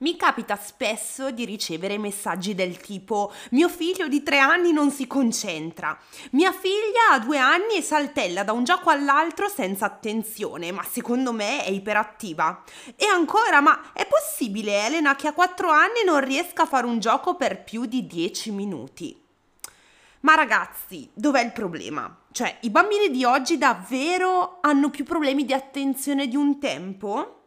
Mi capita spesso di ricevere messaggi del tipo mio figlio di tre anni non si concentra, mia figlia ha due anni e saltella da un gioco all'altro senza attenzione, ma secondo me è iperattiva. E ancora, ma è possibile Elena che a quattro anni non riesca a fare un gioco per più di dieci minuti? Ma ragazzi, dov'è il problema? Cioè, i bambini di oggi davvero hanno più problemi di attenzione di un tempo?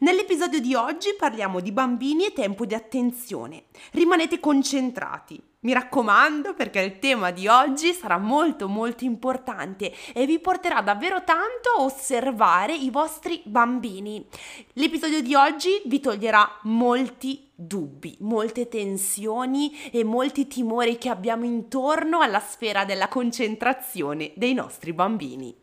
Nell'episodio di oggi parliamo di bambini e tempo di attenzione. Rimanete concentrati. Mi raccomando perché il tema di oggi sarà molto molto importante e vi porterà davvero tanto a osservare i vostri bambini. L'episodio di oggi vi toglierà molti dubbi, molte tensioni e molti timori che abbiamo intorno alla sfera della concentrazione dei nostri bambini.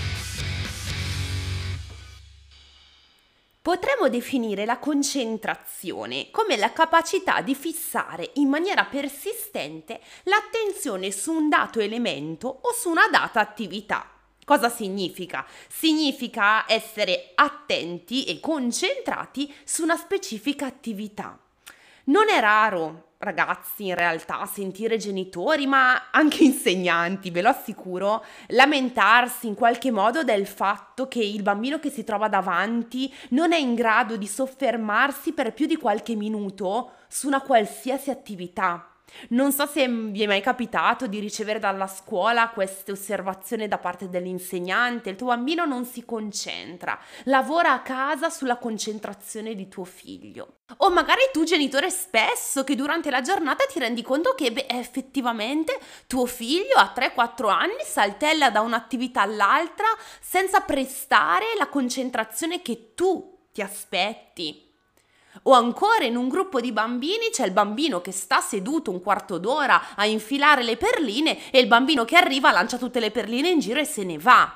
Potremmo definire la concentrazione come la capacità di fissare in maniera persistente l'attenzione su un dato elemento o su una data attività. Cosa significa? Significa essere attenti e concentrati su una specifica attività. Non è raro ragazzi in realtà sentire genitori, ma anche insegnanti, ve lo assicuro, lamentarsi in qualche modo del fatto che il bambino che si trova davanti non è in grado di soffermarsi per più di qualche minuto su una qualsiasi attività. Non so se vi è mai capitato di ricevere dalla scuola queste osservazioni da parte dell'insegnante, il tuo bambino non si concentra, lavora a casa sulla concentrazione di tuo figlio. O magari tu genitore spesso che durante la giornata ti rendi conto che beh, effettivamente tuo figlio a 3-4 anni saltella da un'attività all'altra senza prestare la concentrazione che tu ti aspetti. O ancora in un gruppo di bambini c'è il bambino che sta seduto un quarto d'ora a infilare le perline e il bambino che arriva lancia tutte le perline in giro e se ne va.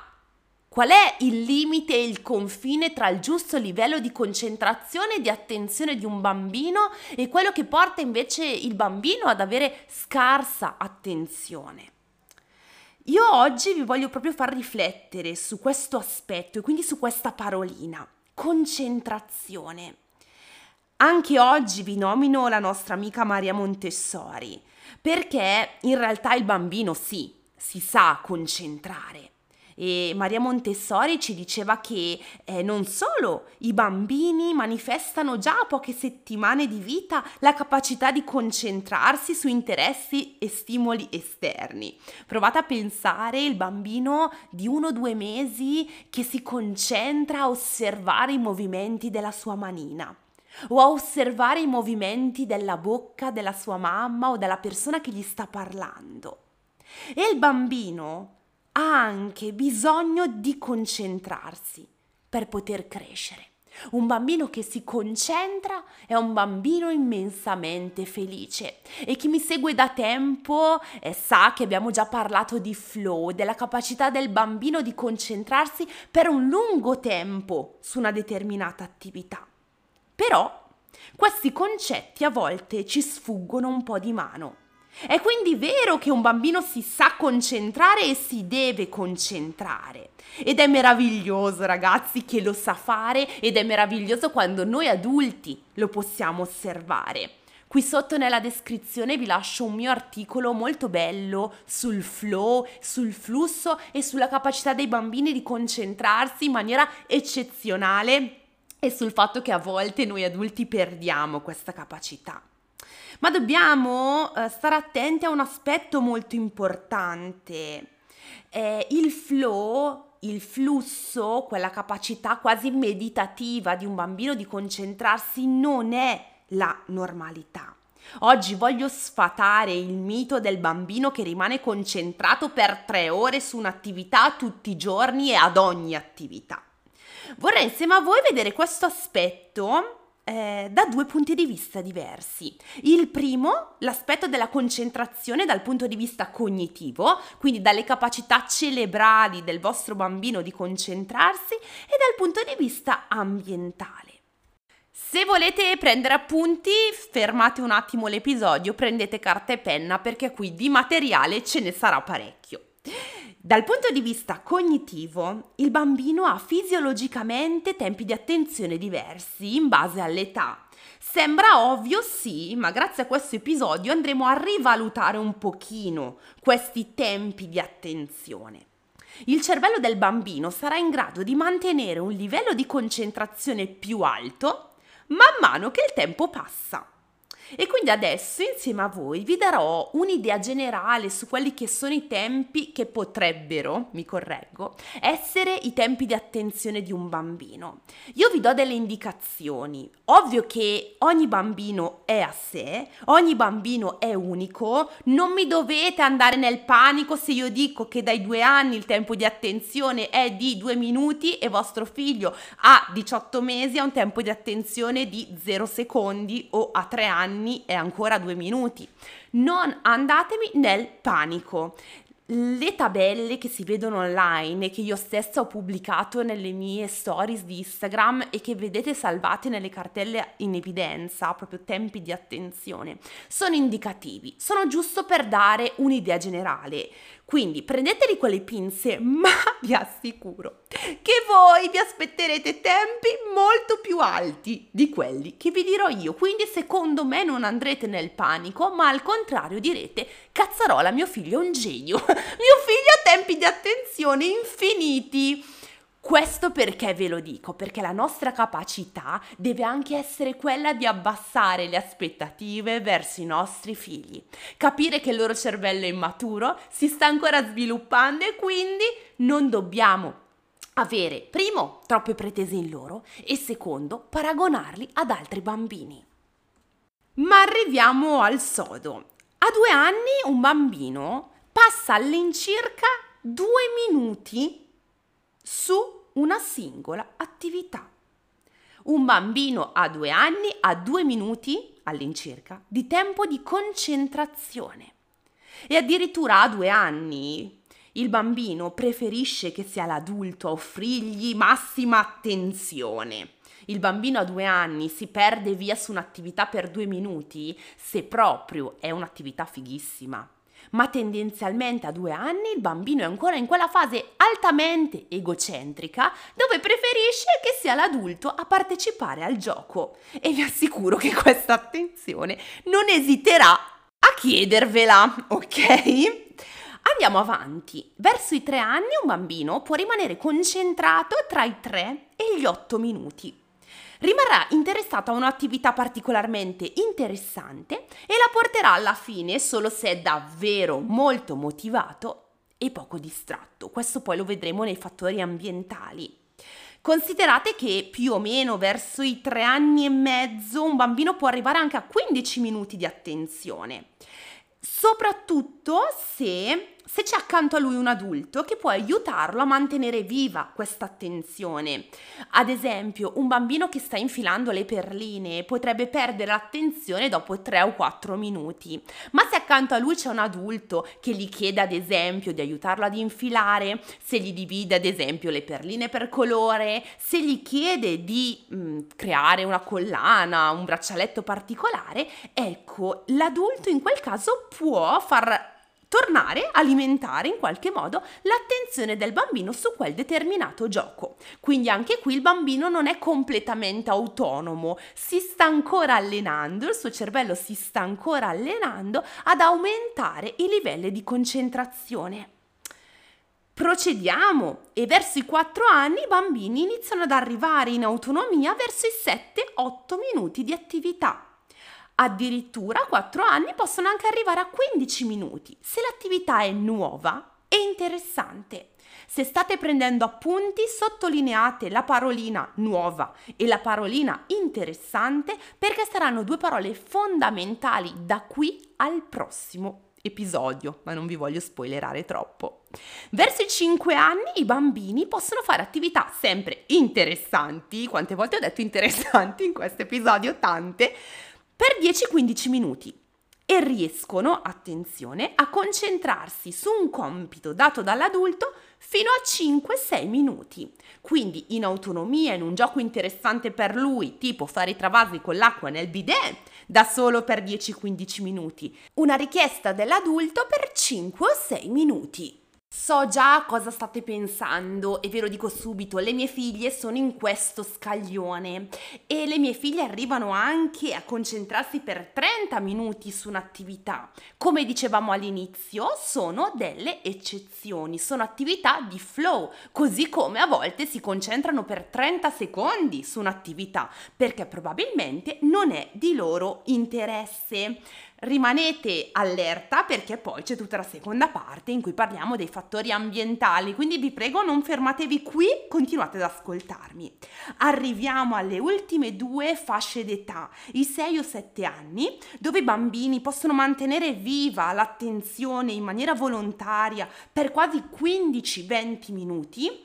Qual è il limite e il confine tra il giusto livello di concentrazione e di attenzione di un bambino e quello che porta invece il bambino ad avere scarsa attenzione? Io oggi vi voglio proprio far riflettere su questo aspetto e quindi su questa parolina, concentrazione. Anche oggi vi nomino la nostra amica Maria Montessori, perché in realtà il bambino sì, si sa concentrare. E Maria Montessori ci diceva che eh, non solo i bambini manifestano già a poche settimane di vita la capacità di concentrarsi su interessi e stimoli esterni. Provate a pensare il bambino di uno o due mesi che si concentra a osservare i movimenti della sua manina o a osservare i movimenti della bocca della sua mamma o della persona che gli sta parlando. E il bambino ha anche bisogno di concentrarsi per poter crescere. Un bambino che si concentra è un bambino immensamente felice e chi mi segue da tempo eh, sa che abbiamo già parlato di flow, della capacità del bambino di concentrarsi per un lungo tempo su una determinata attività. Però questi concetti a volte ci sfuggono un po' di mano. È quindi vero che un bambino si sa concentrare e si deve concentrare. Ed è meraviglioso, ragazzi, che lo sa fare ed è meraviglioso quando noi adulti lo possiamo osservare. Qui sotto nella descrizione vi lascio un mio articolo molto bello sul flow, sul flusso e sulla capacità dei bambini di concentrarsi in maniera eccezionale e sul fatto che a volte noi adulti perdiamo questa capacità. Ma dobbiamo eh, stare attenti a un aspetto molto importante. Eh, il flow, il flusso, quella capacità quasi meditativa di un bambino di concentrarsi non è la normalità. Oggi voglio sfatare il mito del bambino che rimane concentrato per tre ore su un'attività tutti i giorni e ad ogni attività. Vorrei insieme a voi vedere questo aspetto eh, da due punti di vista diversi. Il primo, l'aspetto della concentrazione dal punto di vista cognitivo, quindi dalle capacità cerebrali del vostro bambino di concentrarsi, e dal punto di vista ambientale. Se volete prendere appunti, fermate un attimo l'episodio, prendete carta e penna perché qui di materiale ce ne sarà parecchio. Dal punto di vista cognitivo, il bambino ha fisiologicamente tempi di attenzione diversi in base all'età. Sembra ovvio, sì, ma grazie a questo episodio andremo a rivalutare un pochino questi tempi di attenzione. Il cervello del bambino sarà in grado di mantenere un livello di concentrazione più alto man mano che il tempo passa. E quindi adesso insieme a voi vi darò un'idea generale su quelli che sono i tempi che potrebbero, mi correggo, essere i tempi di attenzione di un bambino. Io vi do delle indicazioni. Ovvio che ogni bambino è a sé, ogni bambino è unico, non mi dovete andare nel panico se io dico che dai due anni il tempo di attenzione è di due minuti e vostro figlio a 18 mesi ha un tempo di attenzione di 0 secondi o a 3 anni anni e ancora due minuti. Non andatemi nel panico. Le tabelle che si vedono online e che io stessa ho pubblicato nelle mie stories di Instagram e che vedete salvate nelle cartelle in evidenza, proprio tempi di attenzione, sono indicativi, sono giusto per dare un'idea generale. Quindi prendeteli con le pinze, ma vi assicuro che voi vi aspetterete tempi molto più alti di quelli che vi dirò io. Quindi secondo me non andrete nel panico, ma al contrario direte cazzarola, mio figlio è un genio. mio figlio ha tempi di attenzione infiniti. Questo perché ve lo dico? Perché la nostra capacità deve anche essere quella di abbassare le aspettative verso i nostri figli, capire che il loro cervello è immaturo, si sta ancora sviluppando e quindi non dobbiamo avere, primo, troppe pretese in loro e secondo, paragonarli ad altri bambini. Ma arriviamo al sodo. A due anni un bambino passa all'incirca due minuti su una singola attività. Un bambino a due anni ha due minuti all'incirca di tempo di concentrazione. E addirittura a due anni il bambino preferisce che sia l'adulto a offrirgli massima attenzione. Il bambino a due anni si perde via su un'attività per due minuti se proprio è un'attività fighissima ma tendenzialmente a due anni il bambino è ancora in quella fase altamente egocentrica dove preferisce che sia l'adulto a partecipare al gioco e vi assicuro che questa attenzione non esiterà a chiedervela, ok? Andiamo avanti. Verso i tre anni un bambino può rimanere concentrato tra i tre e gli otto minuti rimarrà interessato a un'attività particolarmente interessante e la porterà alla fine solo se è davvero molto motivato e poco distratto. Questo poi lo vedremo nei fattori ambientali. Considerate che più o meno verso i tre anni e mezzo un bambino può arrivare anche a 15 minuti di attenzione, soprattutto se se c'è accanto a lui un adulto che può aiutarlo a mantenere viva questa attenzione. Ad esempio, un bambino che sta infilando le perline potrebbe perdere l'attenzione dopo 3 o 4 minuti, ma se accanto a lui c'è un adulto che gli chiede ad esempio di aiutarlo ad infilare, se gli divide ad esempio le perline per colore, se gli chiede di mh, mm, creare una collana, un braccialetto particolare, ecco, l'adulto in quel caso può far tornare a alimentare in qualche modo l'attenzione del bambino su quel determinato gioco. Quindi anche qui il bambino non è completamente autonomo, si sta ancora allenando, il suo cervello si sta ancora allenando ad aumentare i livelli di concentrazione. Procediamo e verso i 4 anni i bambini iniziano ad arrivare in autonomia verso i 7-8 minuti di attività. Addirittura a 4 anni possono anche arrivare a 15 minuti se l'attività è nuova e interessante. Se state prendendo appunti, sottolineate la parolina nuova e la parolina interessante perché saranno due parole fondamentali da qui al prossimo episodio, ma non vi voglio spoilerare troppo. Verso i 5 anni i bambini possono fare attività sempre interessanti, quante volte ho detto interessanti in questo episodio? Tante, per 10-15 minuti e riescono, attenzione, a concentrarsi su un compito dato dall'adulto fino a 5-6 minuti. Quindi in autonomia, in un gioco interessante per lui, tipo fare i travasi con l'acqua nel bidet, da solo per 10-15 minuti. Una richiesta dell'adulto per 5 o 6 minuti. So già cosa state pensando e ve lo dico subito, le mie figlie sono in questo scaglione e le mie figlie arrivano anche a concentrarsi per 30 minuti su un'attività. Come dicevamo all'inizio, sono delle eccezioni, sono attività di flow, così come a volte si concentrano per 30 secondi su un'attività, perché probabilmente non è di loro interesse rimanete allerta perché poi c'è tutta la seconda parte in cui parliamo dei fattori ambientali, quindi vi prego non fermatevi qui, continuate ad ascoltarmi. Arriviamo alle ultime due fasce d'età, i 6 o 7 anni, dove i bambini possono mantenere viva l'attenzione in maniera volontaria per quasi 15-20 minuti.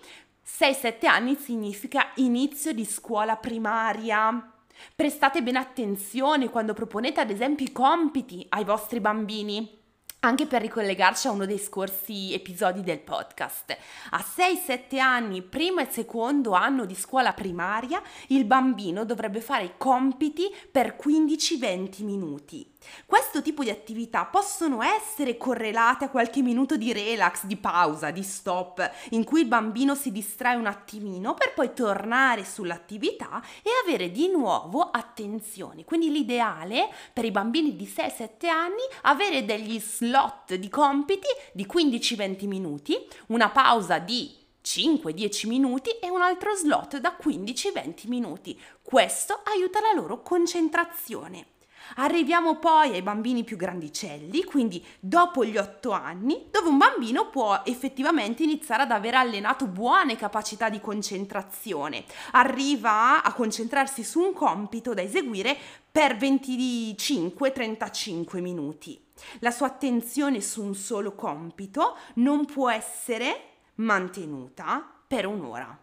6-7 anni significa inizio di scuola primaria. Prestate bene attenzione quando proponete ad esempio i compiti ai vostri bambini. Anche per ricollegarci a uno dei scorsi episodi del podcast. A 6-7 anni, primo e secondo anno di scuola primaria, il bambino dovrebbe fare i compiti per 15-20 minuti. Questo tipo di attività possono essere correlate a qualche minuto di relax, di pausa, di stop, in cui il bambino si distrae un attimino per poi tornare sull'attività e avere di nuovo attenzione. Quindi l'ideale per i bambini di 6-7 anni è avere degli slot di compiti di 15-20 minuti, una pausa di 5-10 minuti e un altro slot da 15-20 minuti. Questo aiuta la loro concentrazione. Arriviamo poi ai bambini più grandicelli, quindi dopo gli 8 anni, dove un bambino può effettivamente iniziare ad aver allenato buone capacità di concentrazione. Arriva a concentrarsi su un compito da eseguire per 25-35 minuti. La sua attenzione su un solo compito non può essere mantenuta per un'ora.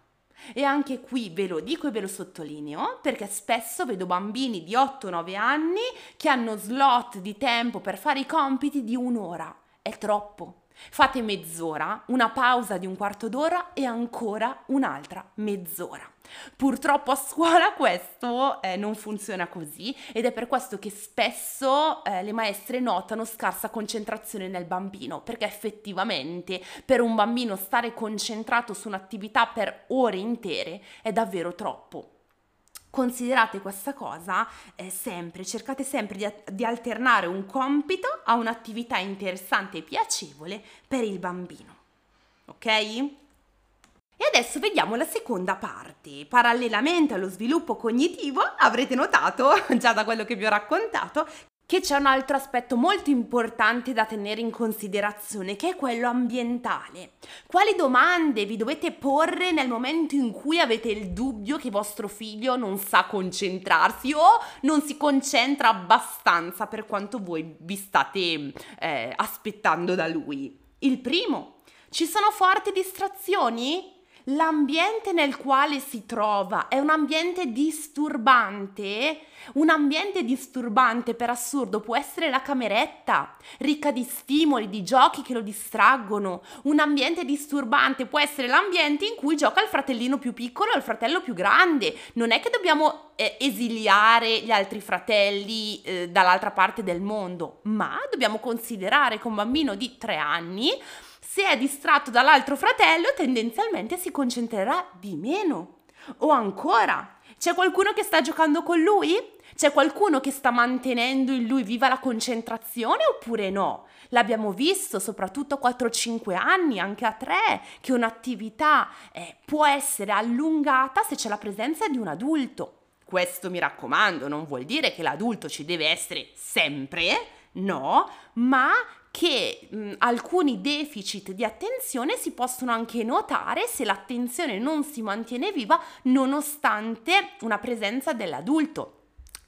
E anche qui ve lo dico e ve lo sottolineo perché spesso vedo bambini di 8-9 anni che hanno slot di tempo per fare i compiti di un'ora. È troppo. Fate mezz'ora, una pausa di un quarto d'ora e ancora un'altra mezz'ora. Purtroppo a scuola questo eh, non funziona così ed è per questo che spesso eh, le maestre notano scarsa concentrazione nel bambino, perché effettivamente per un bambino stare concentrato su un'attività per ore intere è davvero troppo. Considerate questa cosa eh, sempre, cercate sempre di, di alternare un compito a un'attività interessante e piacevole per il bambino. Ok? E adesso vediamo la seconda parte. Parallelamente allo sviluppo cognitivo, avrete notato, già da quello che vi ho raccontato, che c'è un altro aspetto molto importante da tenere in considerazione, che è quello ambientale. Quali domande vi dovete porre nel momento in cui avete il dubbio che vostro figlio non sa concentrarsi o non si concentra abbastanza per quanto voi vi state eh, aspettando da lui? Il primo, ci sono forti distrazioni? L'ambiente nel quale si trova è un ambiente disturbante, un ambiente disturbante per assurdo può essere la cameretta, ricca di stimoli, di giochi che lo distraggono. Un ambiente disturbante può essere l'ambiente in cui gioca il fratellino più piccolo o il fratello più grande. Non è che dobbiamo eh, esiliare gli altri fratelli eh, dall'altra parte del mondo, ma dobbiamo considerare che un bambino di tre anni se è distratto dall'altro fratello, tendenzialmente si concentrerà di meno. O ancora, c'è qualcuno che sta giocando con lui? C'è qualcuno che sta mantenendo in lui viva la concentrazione oppure no? L'abbiamo visto soprattutto a 4-5 anni, anche a 3, che un'attività eh, può essere allungata se c'è la presenza di un adulto. Questo mi raccomando, non vuol dire che l'adulto ci deve essere sempre, no, ma che mh, alcuni deficit di attenzione si possono anche notare se l'attenzione non si mantiene viva nonostante una presenza dell'adulto.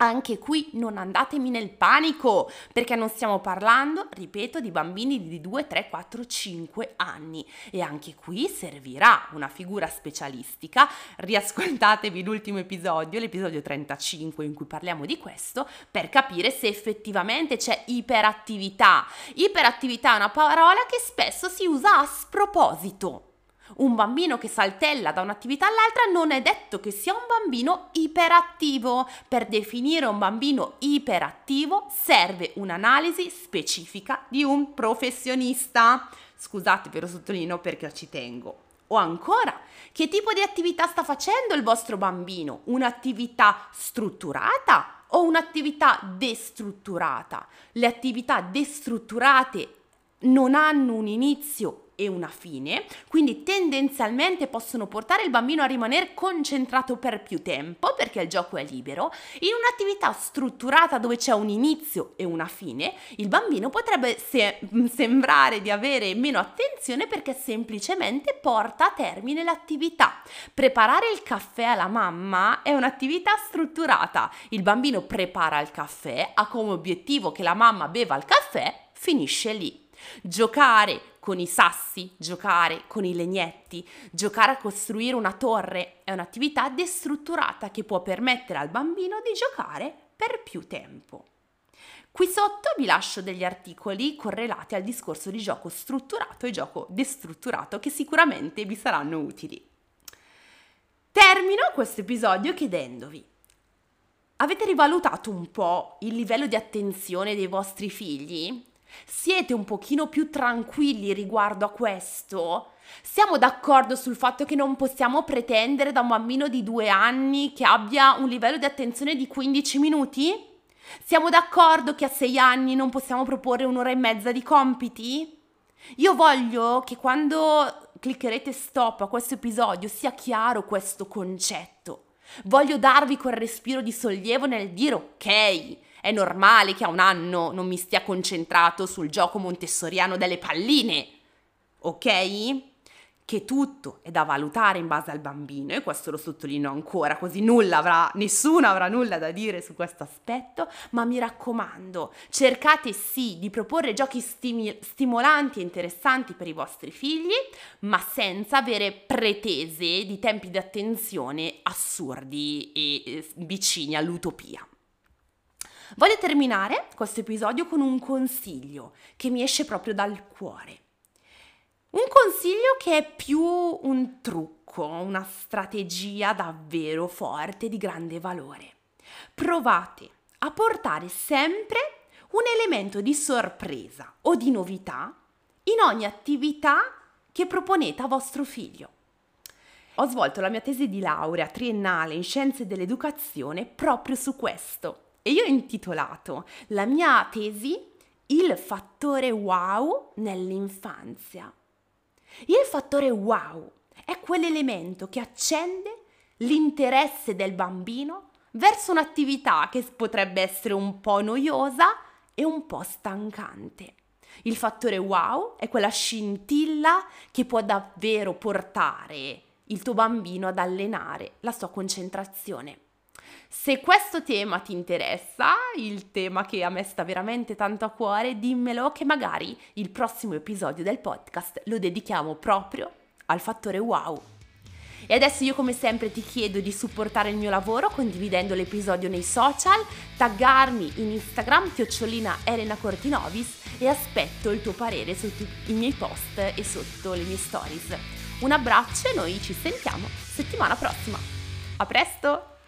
Anche qui non andatemi nel panico, perché non stiamo parlando, ripeto, di bambini di 2, 3, 4, 5 anni e anche qui servirà una figura specialistica. Riascoltatevi l'ultimo episodio, l'episodio 35 in cui parliamo di questo, per capire se effettivamente c'è iperattività. Iperattività è una parola che spesso si usa a sproposito un bambino che saltella da un'attività all'altra non è detto che sia un bambino iperattivo. Per definire un bambino iperattivo serve un'analisi specifica di un professionista. Scusate, ve lo sottolineo perché ci tengo. O ancora, che tipo di attività sta facendo il vostro bambino? Un'attività strutturata o un'attività destrutturata? Le attività destrutturate non hanno un inizio e una fine, quindi tendenzialmente possono portare il bambino a rimanere concentrato per più tempo perché il gioco è libero. In un'attività strutturata dove c'è un inizio e una fine, il bambino potrebbe se- sembrare di avere meno attenzione perché semplicemente porta a termine l'attività. Preparare il caffè alla mamma è un'attività strutturata. Il bambino prepara il caffè, ha come obiettivo che la mamma beva il caffè, finisce lì. Giocare con i sassi, giocare con i legnetti, giocare a costruire una torre è un'attività destrutturata che può permettere al bambino di giocare per più tempo. Qui sotto vi lascio degli articoli correlati al discorso di gioco strutturato e gioco destrutturato che sicuramente vi saranno utili. Termino questo episodio chiedendovi, avete rivalutato un po' il livello di attenzione dei vostri figli? Siete un pochino più tranquilli riguardo a questo? Siamo d'accordo sul fatto che non possiamo pretendere da un bambino di due anni che abbia un livello di attenzione di 15 minuti? Siamo d'accordo che a sei anni non possiamo proporre un'ora e mezza di compiti? Io voglio che quando cliccherete stop a questo episodio sia chiaro questo concetto. Voglio darvi quel respiro di sollievo nel dire ok, è normale che a un anno non mi stia concentrato sul gioco montessoriano delle palline, ok? Che tutto è da valutare in base al bambino e questo lo sottolineo ancora, così nulla avrà, nessuno avrà nulla da dire su questo aspetto, ma mi raccomando, cercate sì di proporre giochi stimi- stimolanti e interessanti per i vostri figli, ma senza avere pretese di tempi di attenzione assurdi e vicini all'utopia. Voglio terminare questo episodio con un consiglio che mi esce proprio dal cuore. Un consiglio che è più un trucco, una strategia davvero forte di grande valore. Provate a portare sempre un elemento di sorpresa o di novità in ogni attività che proponete a vostro figlio. Ho svolto la mia tesi di laurea triennale in scienze dell'educazione proprio su questo e io ho intitolato la mia tesi Il fattore wow nell'infanzia. Il fattore wow è quell'elemento che accende l'interesse del bambino verso un'attività che potrebbe essere un po' noiosa e un po' stancante. Il fattore wow è quella scintilla che può davvero portare il tuo bambino ad allenare la sua concentrazione. Se questo tema ti interessa, il tema che a me sta veramente tanto a cuore, dimmelo che magari il prossimo episodio del podcast lo dedichiamo proprio al fattore wow. E adesso io come sempre ti chiedo di supportare il mio lavoro condividendo l'episodio nei social, taggarmi in Instagram chiocciolina Elena Cortinovis e aspetto il tuo parere tutti i miei post e sotto le mie stories. Un abbraccio e noi ci sentiamo settimana prossima. A presto!